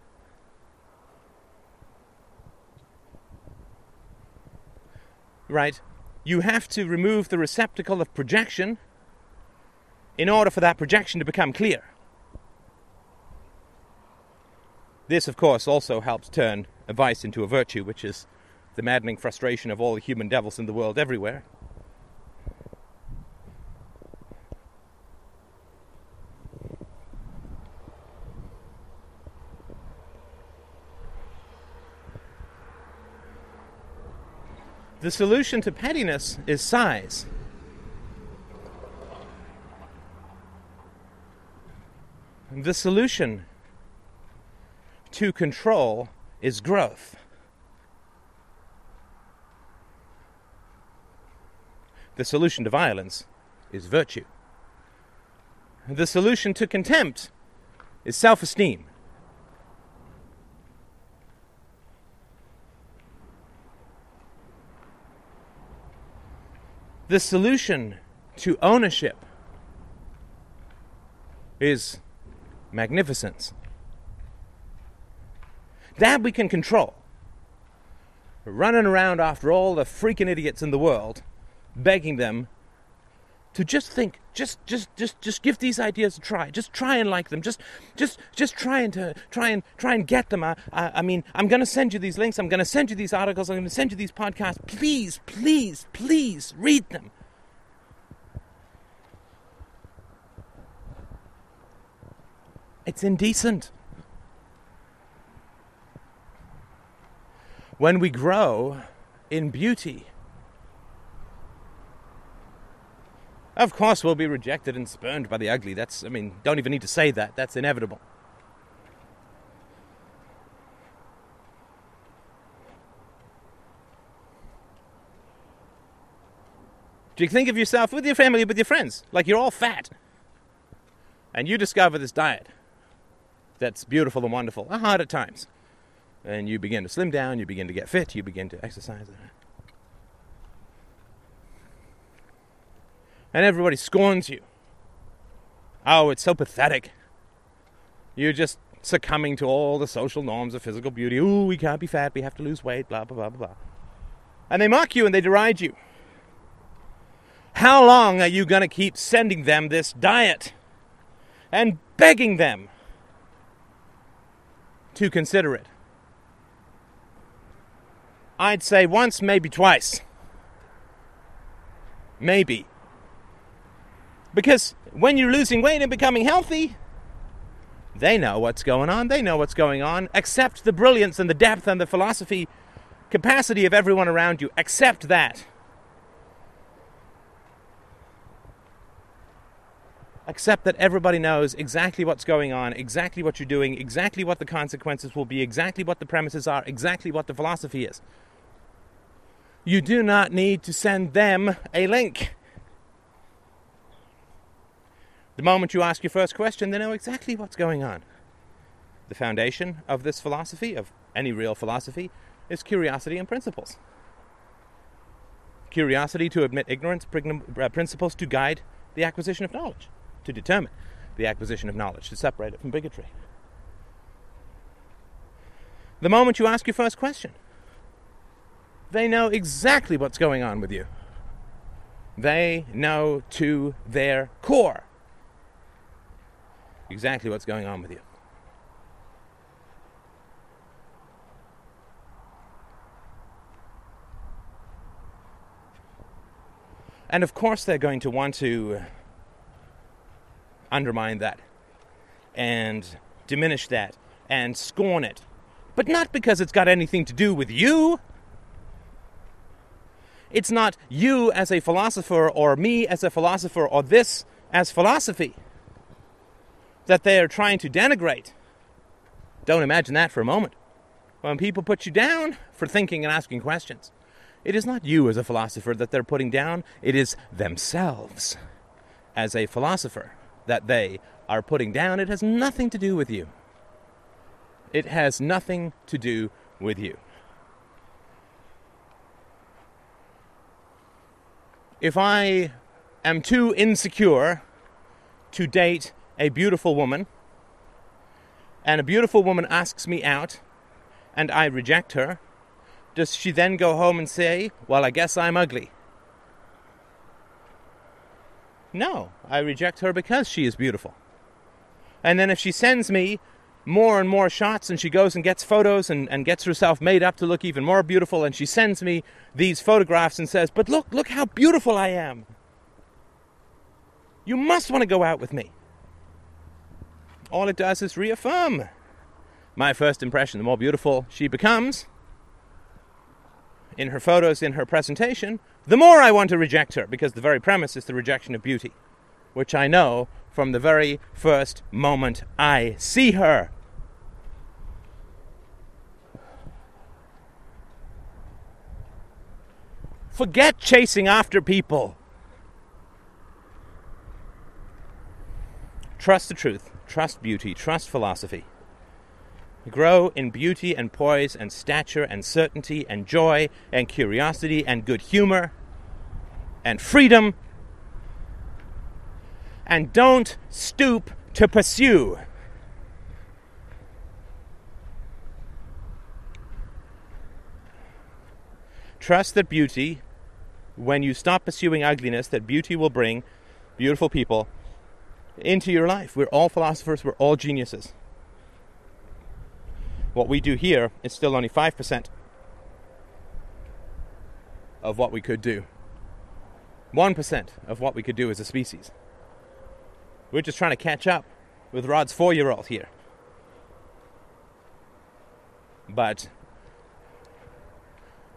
Right? You have to remove the receptacle of projection in order for that projection to become clear. This, of course, also helps turn a vice into a virtue, which is the maddening frustration of all the human devils in the world everywhere. The solution to pettiness is size. The solution to control is growth. The solution to violence is virtue. The solution to contempt is self esteem. The solution to ownership is magnificence. That we can control. Running around after all the freaking idiots in the world, begging them to just think just just just just give these ideas a try. Just try and like them. Just just just try and to try and try and get them I, I, I mean i'm going to send you these links. I'm going to send you these articles. I'm going to send you these podcasts. Please please please read them. It's indecent. When we grow in beauty Of course, we'll be rejected and spurned by the ugly. That's, I mean, don't even need to say that. That's inevitable. Do you think of yourself with your family, with your friends, like you're all fat? And you discover this diet that's beautiful and wonderful, hard at times. And you begin to slim down, you begin to get fit, you begin to exercise and everybody scorns you. Oh, it's so pathetic. You're just succumbing to all the social norms of physical beauty. Ooh, we can't be fat, we have to lose weight, blah, blah, blah, blah, blah. And they mock you and they deride you. How long are you going to keep sending them this diet and begging them to consider it? I'd say once, maybe twice. Maybe. Because when you're losing weight and becoming healthy, they know what's going on. They know what's going on. Accept the brilliance and the depth and the philosophy capacity of everyone around you. Accept that. Accept that everybody knows exactly what's going on, exactly what you're doing, exactly what the consequences will be, exactly what the premises are, exactly what the philosophy is. You do not need to send them a link. The moment you ask your first question, they know exactly what's going on. The foundation of this philosophy, of any real philosophy, is curiosity and principles. Curiosity to admit ignorance, uh, principles to guide the acquisition of knowledge, to determine the acquisition of knowledge, to separate it from bigotry. The moment you ask your first question, they know exactly what's going on with you. They know to their core exactly what's going on with you. And of course, they're going to want to undermine that and diminish that and scorn it. But not because it's got anything to do with you. It's not you as a philosopher or me as a philosopher or this as philosophy that they are trying to denigrate. don't imagine that for a moment. When people put you down for thinking and asking questions, it is not you as a philosopher that they're putting down, it is themselves as a philosopher that they are putting down. It has nothing to do with you. It has nothing to do with you. If I am too insecure to date a beautiful woman, and a beautiful woman asks me out, and I reject her, does she then go home and say, Well, I guess I'm ugly? No, I reject her because she is beautiful. And then if she sends me more and more shots and she goes and gets photos and, and gets herself made up to look even more beautiful and she sends me these photographs and says, But look, look how beautiful I am. You must want to go out with me. All it does is reaffirm my first impression. The more beautiful she becomes in her photos, in her presentation, the more I want to reject her because the very premise is the rejection of beauty, which I know from the very first moment I see her. Forget chasing after people. Trust the truth, trust beauty, trust philosophy. Grow in beauty and poise and stature and certainty and joy and curiosity and good humor and freedom. And don't stoop to pursue. Trust that beauty, when you stop pursuing ugliness, that beauty will bring beautiful people into your life. We're all philosophers, we're all geniuses. What we do here is still only 5% of what we could do. 1% of what we could do as a species. We're just trying to catch up with Rod's four year old here. But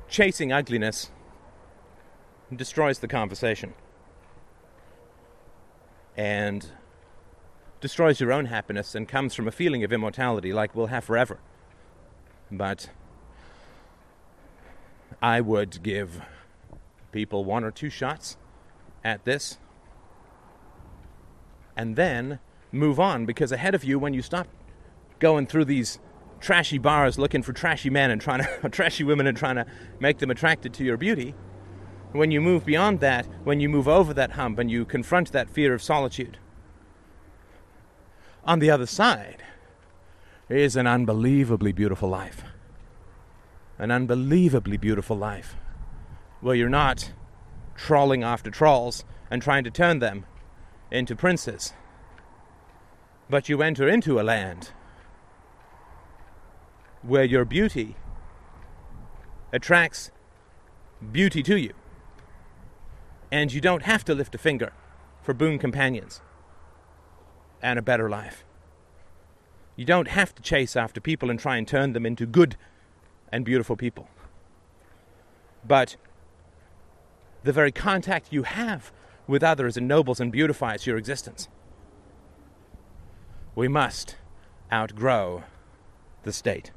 chasing ugliness destroys the conversation and destroys your own happiness and comes from a feeling of immortality like we'll have forever. But I would give people one or two shots at this and then move on because ahead of you when you stop going through these trashy bars looking for trashy men and trying to trashy women and trying to make them attracted to your beauty when you move beyond that when you move over that hump and you confront that fear of solitude on the other side is an unbelievably beautiful life an unbelievably beautiful life where you're not trawling after trolls and trying to turn them into princes. But you enter into a land where your beauty attracts beauty to you. And you don't have to lift a finger for boon companions and a better life. You don't have to chase after people and try and turn them into good and beautiful people. But the very contact you have with others ennobles and beautifies your existence. We must outgrow the state.